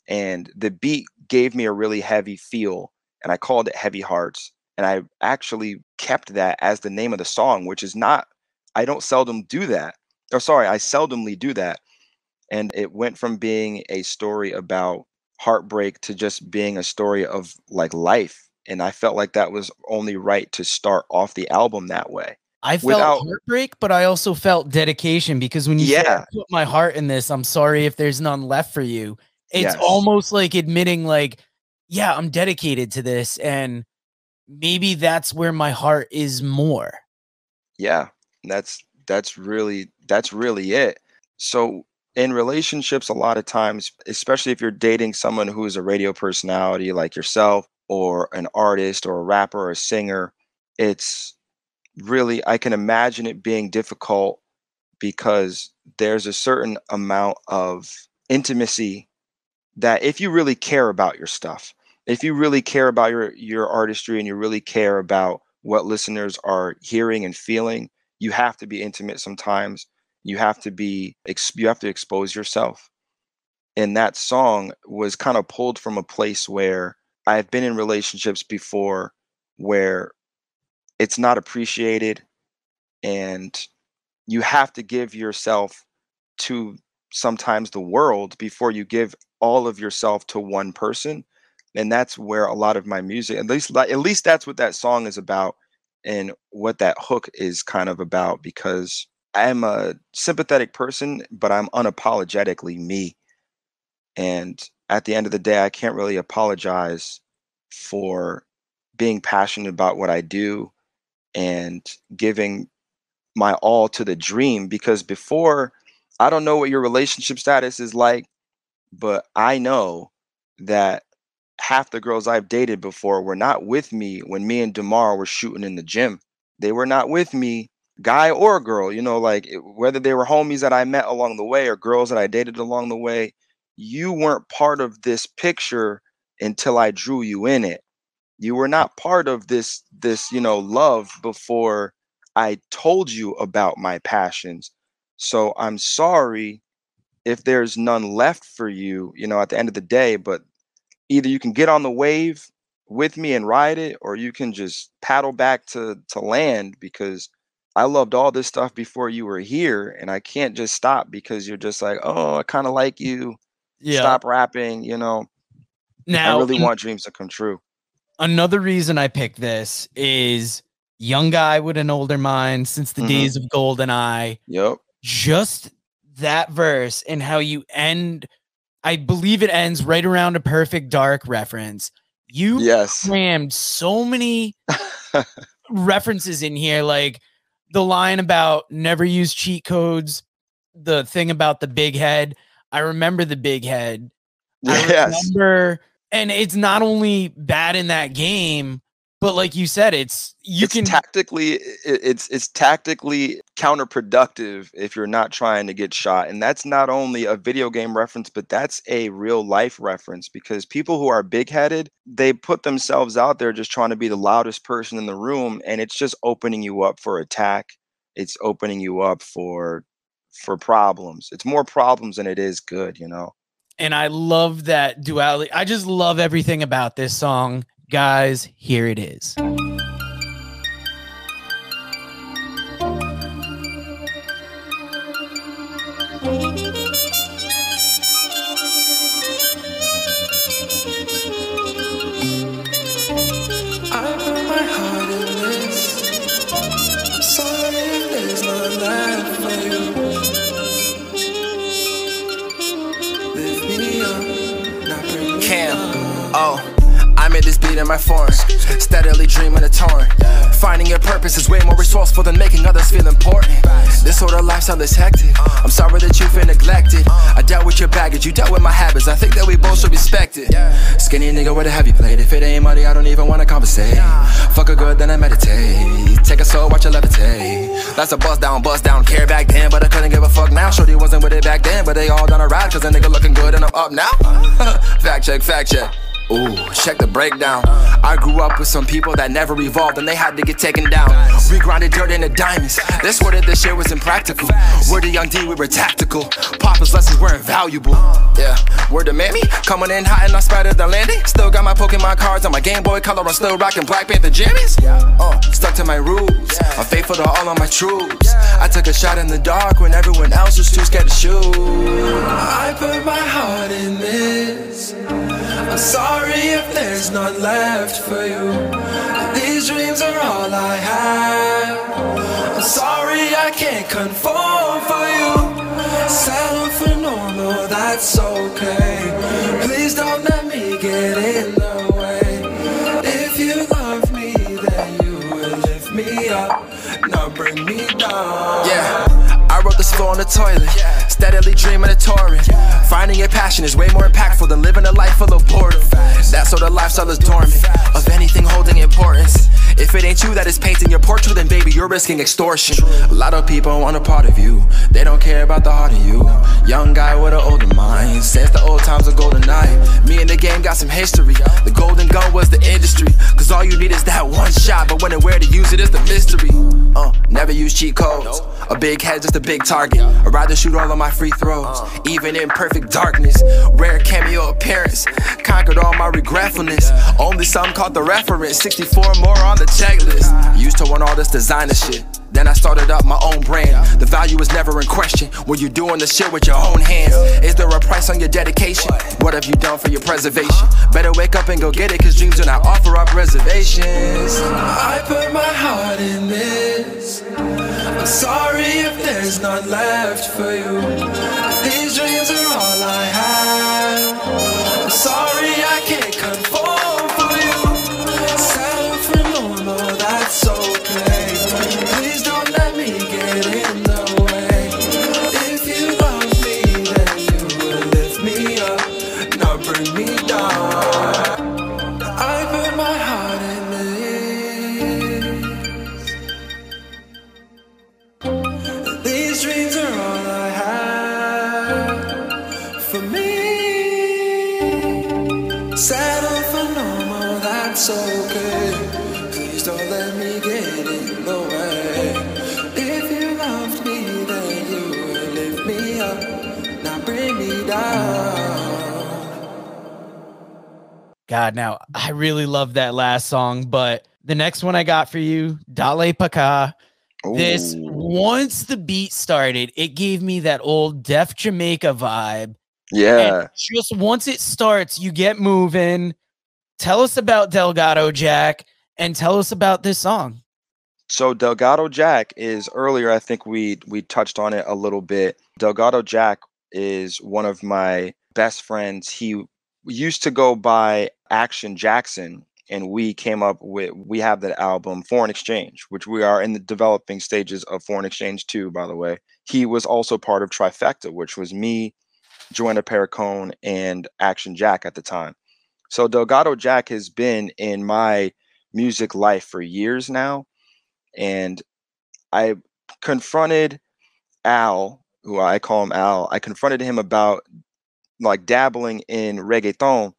And the beat gave me a really heavy feel, and I called it Heavy Hearts. And I actually kept that as the name of the song, which is not, I don't seldom do that. Or sorry, I seldomly do that. And it went from being a story about heartbreak to just being a story of like life. And I felt like that was only right to start off the album that way. I felt Without- heartbreak, but I also felt dedication because when you Yeah. "I put my heart in this, I'm sorry if there's none left for you. It's Yes. almost like admitting, like, yeah, I'm dedicated to this, and maybe that's where my heart is more. yeah that's that's really that's really it so in relationships a lot of times especially if you're dating someone who's a radio personality like yourself or an artist or a rapper or a singer it's really i can imagine it being difficult because there's a certain amount of intimacy that if you really care about your stuff if you really care about your your artistry and you really care about what listeners are hearing and feeling you have to be intimate sometimes. You have to be you have to expose yourself. And that song was kind of pulled from a place where i've been in relationships before where it's not appreciated and you have to give yourself to sometimes the world before you give all of yourself to one person and that's where a lot of my music at least at least that's what that song is about and what that hook is kind of about because i'm a sympathetic person but i'm unapologetically me. And at the end of the day i can't really apologize for being passionate about what i do and giving my all to the dream because before i don't know what your relationship status is like but i know that half the girls I've dated before were not with me when me and Demar were shooting in the gym. They were not with me, guy or girl, you know, like whether they were homies that I met along the way or girls that I dated along the way, you weren't part of this picture until I drew you in it. You were not part of this this, you know, love before I told you about my passions. So I'm sorry if there's none left for you, you know, at the end of the day, but either you can get on the wave with me and ride it or you can just paddle back to to land because I loved all this stuff before you were here and I can't just stop because you're just like, "Oh, I kind of like you. Yeah. Stop rapping," you know. Now, I really want dreams to come true. another reason I picked this is young guy with an older mind since the Mhm. days of GoldenEye. Yep. just that verse and how you end i believe it ends right around a perfect dark reference you Yes. crammed so many references in here like the line about never use cheat codes the thing about the big head i remember the big head I Yes. remember and it's not only bad in that game But like you said, it's you it's can tactically it's it's tactically counterproductive if you're not trying to get shot and that's not only a video game reference but that's a real life reference because people who are big-headed they put themselves out there just trying to be the loudest person in the room and it's just opening you up for attack it's opening you up for for problems it's more problems than it is good you know and I love that duality. I just love everything about this song. Guys, here it is. This beat in my form, steadily dreaming a torn. Finding your purpose is way more resourceful than making others feel important. This sort of lifestyle is hectic. I'm sorry that you've been neglected. I dealt with your baggage, you dealt with my habits. I think that we both should respect it. Skinny nigga with a heavy plate. If it ain't money, I don't even wanna conversate. Fuck a good, then I meditate. Take a soul, watch it levitate. That's a bust down, bust down. Care back then, but I couldn't give a fuck now. Shorty wasn't with it back then, but they all done a ride. Cause a nigga looking good and I'm up now. fact check, fact check. Ooh, check the breakdown. I grew up with some people that never evolved and they had to get taken down. We grinded dirt into diamonds. They swore that this shit was impractical. We're the young D, we were tactical. Papa's lessons were invaluable. Yeah, we're the mammy. Coming in hot and I spotted the landing. Still got my Pokemon cards on my Game Boy Color. I'm still rocking Black Panther jammies. Uh, stuck to my rules. I'm faithful to all of my troops. I took a shot in the dark when everyone else was too scared to shoot. I put my heart in this. I'm sorry if there's not left for you. These dreams are all I have. I'm sorry I can't conform for you. Settle for normal, that's okay. Please don't let me get in the way. If you love me, then you will lift me up, not bring me down. Yeah, This flow on the toilet. Steadily dreaming of touring. Finding your passion is way more impactful than living a life full of boredom. That sort of lifestyle is dormant. Of anything holding importance. If it ain't you that is painting your portrait, then baby, you're risking extortion. A lot of people want a part of you. They don't care about the heart of you. Young guy with an older mind. Says the old times are GoldenEye. Me and the game got some history. The golden gun was the industry. Cause all you need is that one shot. But when and where to use it is the mystery. Uh, never use cheat codes. A big head, just a big target. I'd rather shoot all of my free throws. Even in perfect darkness. Rare cameo appearance. Conquered all my regretfulness. Only some caught the reference. 64 more on the checklist. Used to want all this designer shit. Then I started up my own brand. The value is never in question when you're doing the shit with your own hands. Is there a price on your dedication? What have you done for your preservation? Better wake up and go get it, cause dreams do not offer up reservations. I put my heart in this. I'm sorry if there's not left for you. These dreams are all I have. God, now I really love that last song, but the next one I got for you, Dale Paca. This once the beat started, it gave me that old Def Jamaica vibe. yeah And just once it starts, you get moving. Tell us about Delgado Jack and tell us about this song. So Delgado Jack is earlier. I think we we touched on it a little bit. Delgado Jack is one of my best friends. He used to go by Action Jackson, and we came up with we have that album Foreign Exchange, which we are in the developing stages of Foreign Exchange too. By the way, he was also part of Trifecta, which was me, Joanna Pericone, and Action Jack at the time. So Delgado Jack has been in my music life for years now. And I confronted Al, who I call him Al, I confronted him about like dabbling in reggaeton,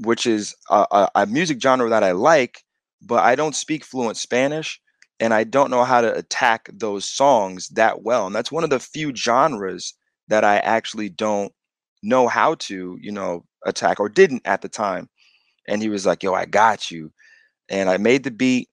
which is a, a, music genre that I like, but I don't speak fluent Spanish and I don't know how to attack those songs that well. And that's one of the few genres that I actually don't know how to, you know, attack or didn't at the time. And he was like, "Yo, I got you." And I made the beat.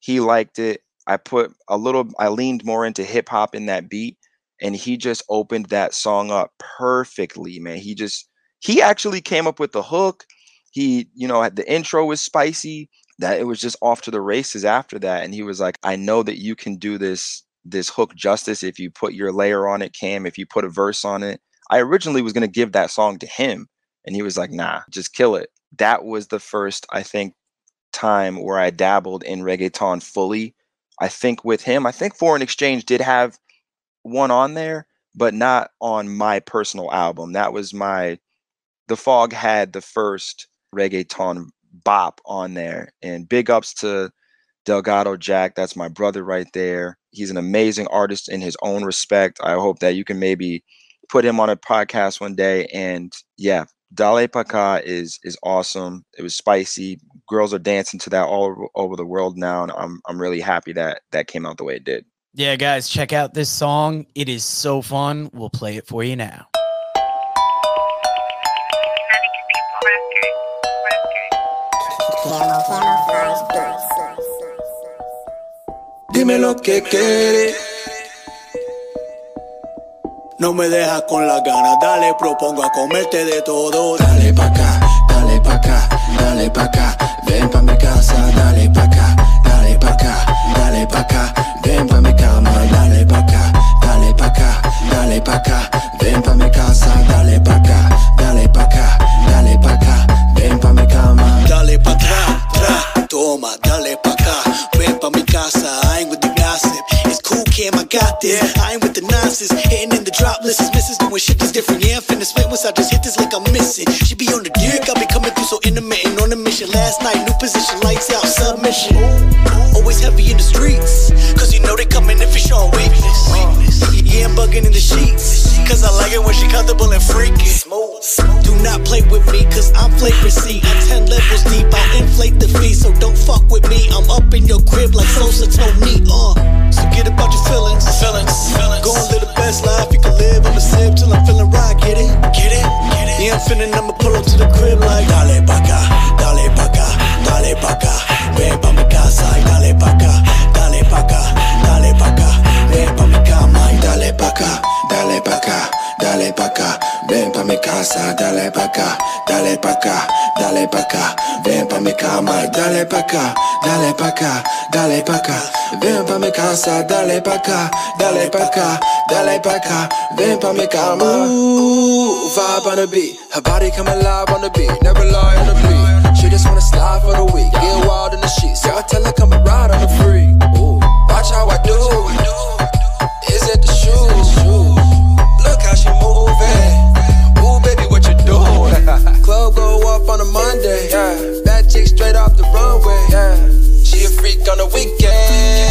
He liked it. I put a little I leaned more into hip hop in that beat and he just opened that song up perfectly, man. He just he actually came up with the hook. He, you know, the intro was spicy. That it was just off to the races after that. And he was like, I know that you can do this this hook justice if you put your layer on it, Cam, if you put a verse on it. I originally was gonna give that song to him, and he was like, nah, just kill it. That was the first, I think, time where I dabbled in reggaeton fully. I think with him, I think Foreign Exchange did have one on there, but not on my personal album. That was my The Fog had the first reggaeton bop on there. And big ups to Delgado Jack. That's my brother right there. He's an amazing artist in his own respect. I hope that you can maybe put him on a podcast one day. And yeah, Dale Paca is is awesome. It was spicy. Girls are dancing to that all over, over the world now, and I'm I'm really happy that that came out the way it did. Yeah, guys, check out this song. It is so fun. We'll play it for you now. Dime lo que quieres. No me dejas con las ganas, dale, propongo a comerte de todo. Dale pa' acá, dale pa' acá, dale pa' acá. Always heavy in the streets, cause you know they coming if it's showing weakness. Yeah, I'm bugging in the sheets, cause I like it when she comfortable and freaky. Do not play with me, cause I'm flagrancy. I'm 10 levels deep, I'll inflate the fee, so don't fuck with me. I'm up in your crib like Sosa told me, uh. So get about your feelings, feelings, feelings. Go and live the best life you can live. I'ma sip till I'm feeling right, get it, get it, get it. Yeah, I'm feeling, I'ma dale pa' acá, dale pa' acá, dale pa'. Ven pa' mi casa, dale pa' acá, dale pa' acá, dale pa'. Ven pa' mi cama. Ooh, vibe on the beat, her body come alive on the beat, never lie on the beat. She just wanna slide for the week, get wild in the sheets. Yeah, I tell her come and ride on the free. Ooh, watch how I do. Is it the shoes? Look how she moving. Ooh, baby, what you doing? Club go off on a Monday. Bad chick straight off the runway. Yeah. She a freak on the weekend,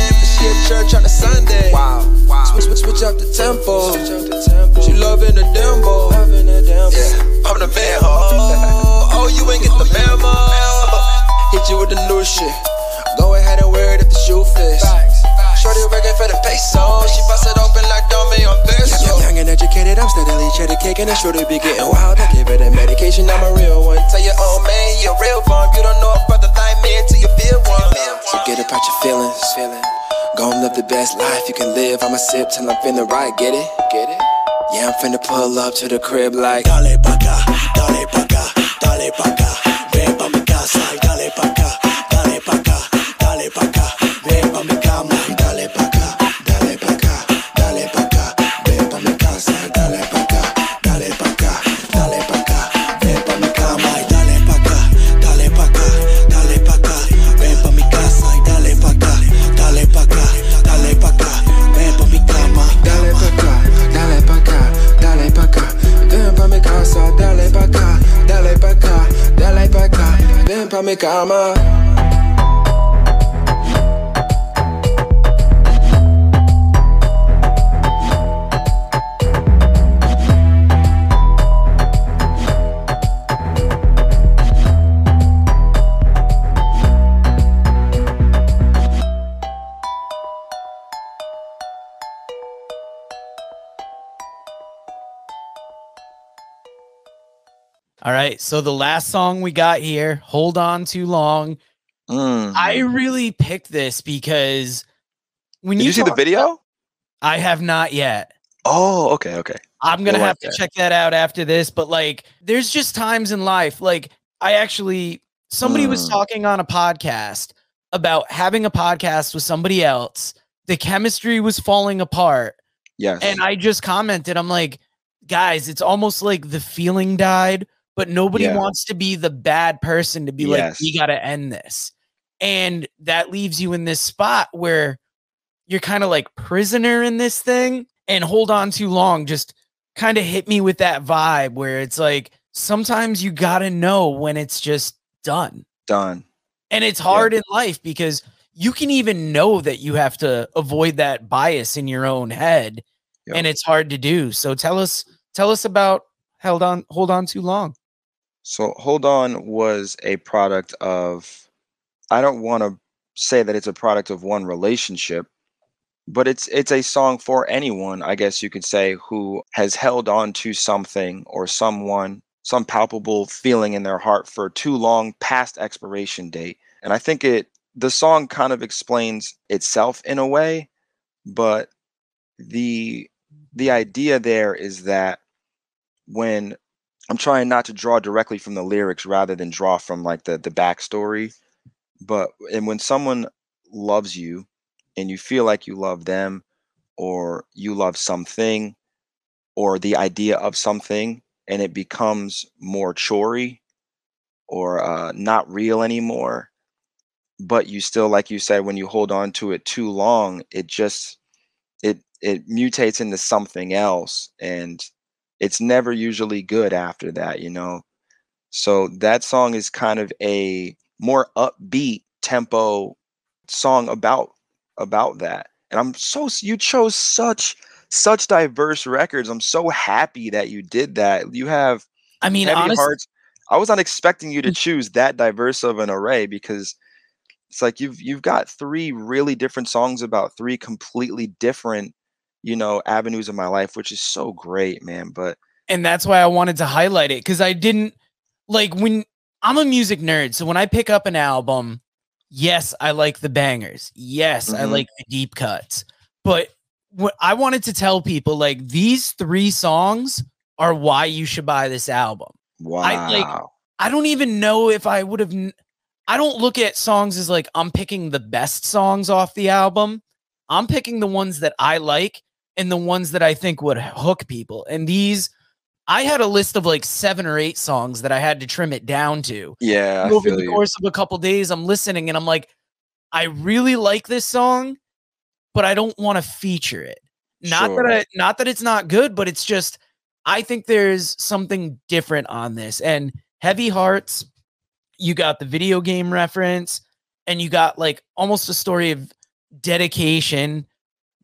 but she at church on a Sunday. Wow, Switch, switch, switch up the tempo. She loving the dembo. Yeah, I'm the man. Oh, oh, you ain't get the memo. Hit you with the new shit. Go ahead and wear it if the shoe fits. Shorty working for the peso. She bust it open like Domi on Verso. Young and educated, I'm steadily cheddar caking and shorty be getting wild. I give it a medication, I'm a real one. Tell your own man, you a real one. You don't know a brother like me until you feel one. Forget about your feelings. Go and live the best life you can live. I'ma sip till I'm feeling right. Get it? Get it? Yeah, I'm finna pull up to the crib like Dale pa' acá, dale pa' acá, dale pa' acá cama All right. So the last song we got here, Hold On Too Long. Mm. I really picked this because when Did you, see the video? I have not yet. Oh, okay, okay. I'm gonna have to that. check that out after this. But like, there's just times in life, like I actually somebody was Mm. talking on a podcast about having a podcast with somebody else. The chemistry was falling apart, Yes. and I just commented, I'm like, guys, it's almost like the feeling died, but nobody Yeah. wants to be the bad person to be like, Yes. we gotta end this. And that leaves you in this spot where you're kind of like prisoner in this thing and hold on too long just kind of hit me with that vibe where it's like sometimes you got to know when it's just done. Done. And it's hard in life because you can even know that you have to avoid that bias in your own head Yep. and it's hard to do. So tell us tell us about held on hold on too long. So Hold On was a product of I don't want to say that it's a product of one relationship, but it's it's a song for anyone, I guess you could say, who has held on to something or someone, some palpable feeling in their heart for too long past expiration date. And I think it the song kind of explains itself in a way, but the the idea there is that when I'm trying not to draw directly from the lyrics rather than draw from like the the backstory. But and when someone loves you and you feel like you love them or you love something or the idea of something and it becomes more chorey or uh, not real anymore but you still like you said when you hold on to it too long it just it it mutates into something else and it's never usually good after that, you know. So that song is kind of a more upbeat tempo song about about that. And I'm so you chose such such diverse records. I'm so happy that you did that. You have I mean, heavy honestly, hearts. I was not expecting you to mm. choose that diverse of an array because it's like you've you've got three really different songs about three completely different, you know, avenues of my life, which is so great, man. But and that's why I wanted to highlight it because I didn't like when I'm a music nerd. So when I pick up an album, yes, I like the bangers. Yes, I Mhm. like the deep cuts. But what I wanted to tell people like these three songs are why you should buy this album. wow. I, like, I don't even know if I would have. I don't look at songs as like I'm picking the best songs off the album. I'm picking the ones that I like and the ones that I think would hook people. And these, I had a list of like seven or eight songs that I had to trim it down to. yeah, Over the you. course of a couple days, I'm listening and I'm like, I really like this song, but I don't want to feature it. Not Sure. that I, not that it's not good, but it's just I think there's something different on this. And Heavy Hearts, you got the video game reference, and you got like almost a story of dedication.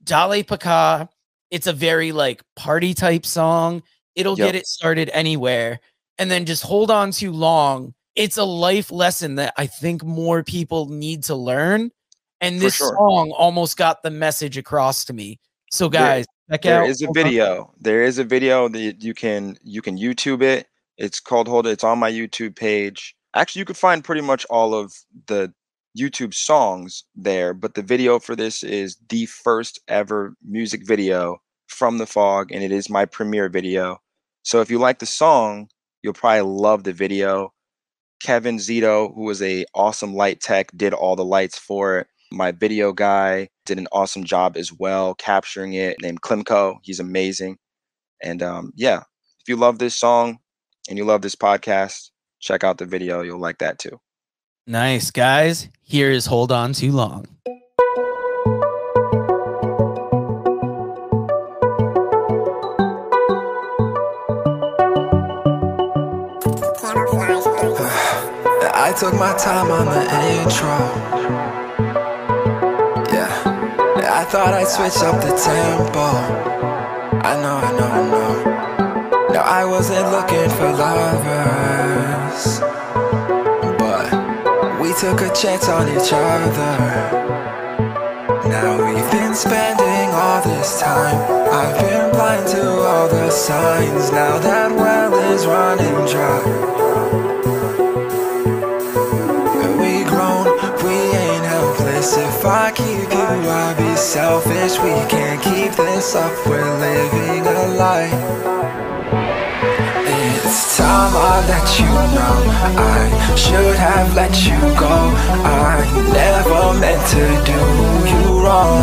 Dale Paca, it's a very like party type song. It'll Yep. get it started anywhere. And then just hold on too long. It's a life lesson that I think more people need to learn. And this sure. song almost got the message across to me. So There- guys, check There out is a Hold On- video. There is a video that you can you can YouTube it. It's called Hold It. It's on my YouTube page. Actually, you could find pretty much all of the YouTube songs there, but the video for this is the first ever music video from the fog, and it is my premiere video. So if you like the song, you'll probably love the video. Kevin Zito, who was a awesome light tech, did all the lights for it. My video guy did an awesome job as well capturing it. Named Klimko, he's amazing. And um, yeah, if you love this song and you love this podcast, check out the video. You'll like that too. Nice, guys. Here is Hold On Too Long. I took my time on the intro. Yeah. I thought I'd switch up the tempo. I know, I know, I know. No, I wasn't looking for lovers. Took a chance on each other. Now we've been spending all this time. I've been blind to all the signs. Now that well is running dry. And we grown, we ain't helpless. If I keep you, I'll be selfish. We can't keep this up, we're living a lie. It's time I let you know. I should have let you go. I never meant to do you wrong.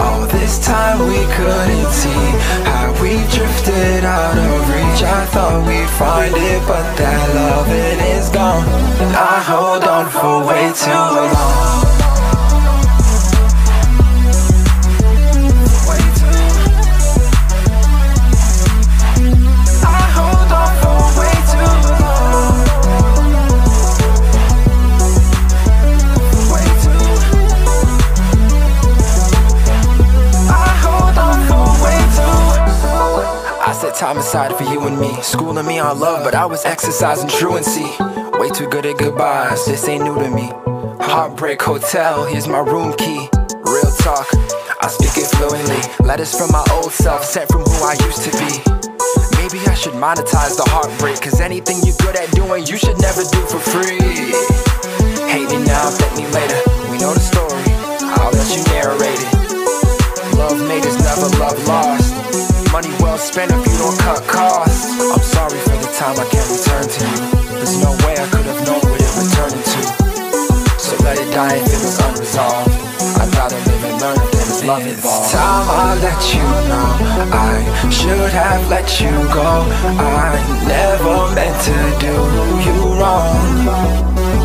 All this time we couldn't see How we drifted out of reach. I thought we'd find it But that loving is gone. I hold on for way too long time aside for you and me. Schooling me on love, but I was exercising truancy. Way too good at goodbyes, this ain't new to me. Heartbreak Hotel, here's my room key. Real talk, I speak it fluently. Letters from my old self, sent from who I used to be. Maybe I should monetize the heartbreak Cause anything you're good at doing you should never do for free Hate me now, thank me later We know the story, I'll let you narrate it Love made is never love lost Money well spent if you don't cut costs. I'm sorry for the time I can't return to you. There's no way I could have known what it would turn into. So let it die if it was unresolved. I'd rather live and learn if there was love involved. It's time I let you know I should have let you go. I never meant to do you wrong.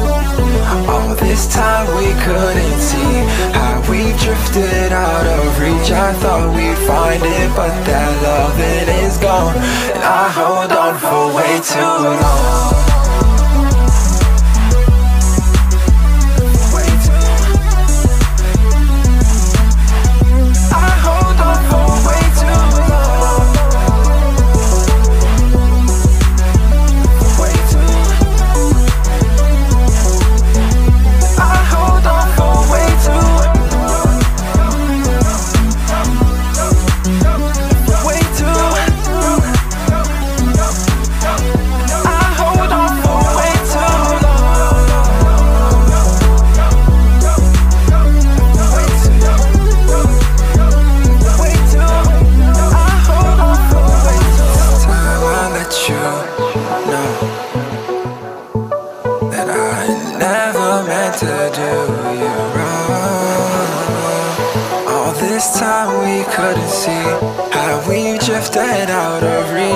All this time we couldn't see How we drifted out of reach. I thought we'd find it But that loving is gone. And I hold on for way too long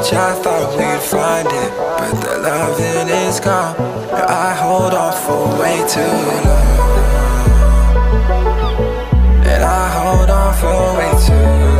reach. I thought we'd find it, but the loving is gone. I hold on for way too long. And I hold on for way too long.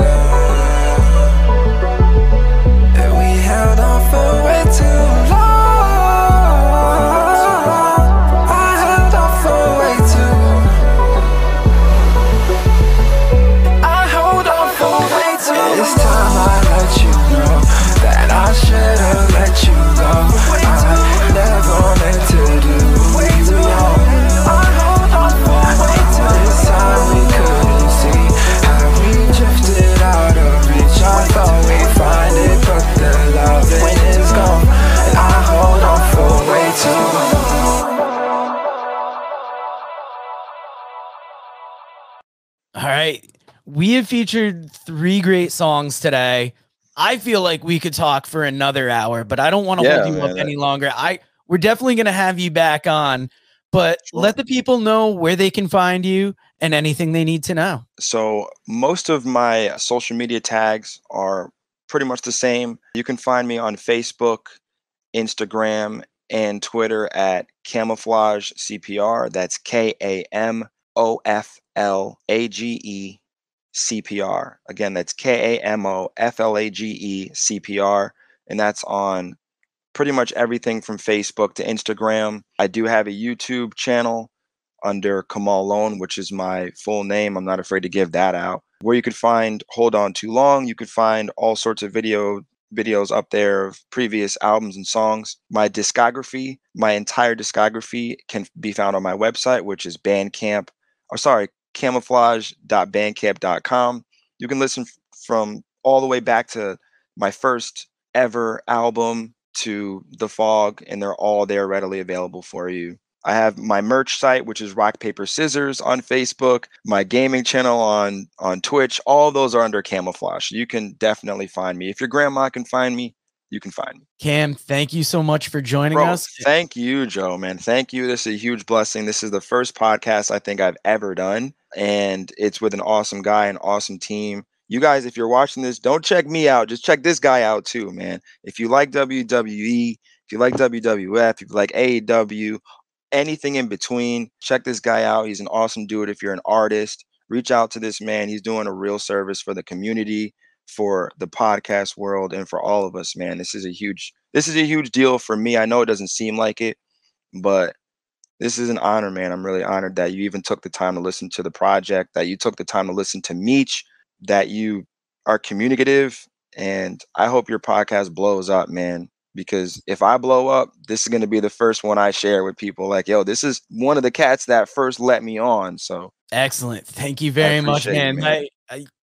We have featured three great songs today. I feel like we could talk for another hour, but I don't want to Yeah, hold you man, up that- any longer. I we're definitely going to have you back on, but Sure. let the people know where they can find you and anything they need to know. So most of my social media tags are pretty much the same. You can find me on Facebook, Instagram, and Twitter at Kamoflage CPR. That's K A M O F L A G E C P R. Again, that's K A M O F L A G E C P R. And that's on pretty much everything from Facebook to Instagram. I do have a YouTube channel under Kamal Lone, which is my full name. I'm not afraid to give that out. Where you could find Hold On Too Long, you could find all sorts of video videos up there of previous albums and songs. My discography, my entire discography can be found on my website, which is Bandcamp, or sorry, kamoflage.bandcamp.com. You can listen from all the way back to my first Ever album to The Fog, and they're all there readily available for you. I have my merch site, which is Rock Paper Scissors on Facebook, my gaming channel on on Twitch. All those are under Kamoflage. You can definitely find me. If your grandma can find me, you can find me. Cam, thank you so much for joining Bro, us. thank you, Joe, man. Thank you. This is a huge blessing. This is the first podcast I think I've ever done, and it's with an awesome guy, an awesome team. You guys, if you're watching this, don't check me out. Just check this guy out too, man. If you like WWE, if you like WWF, if you like AEW, anything in between, check this guy out. He's an awesome dude. If you're an artist, reach out to this man. He's doing a real service for the community, for the podcast world, and for all of us, man. This is a huge this is a huge deal for me. I know it doesn't seem like it, but this is an honor, man. I'm really honored that you even took the time to listen to the project, that you took the time to listen to Meech, that you are communicative. And I hope your podcast blows up, man. Because if I blow up, this is going to be the first one I share with people. Like, yo, this is one of the cats that first let me on. So Excellent. Thank you very much, it, man. man. I, I,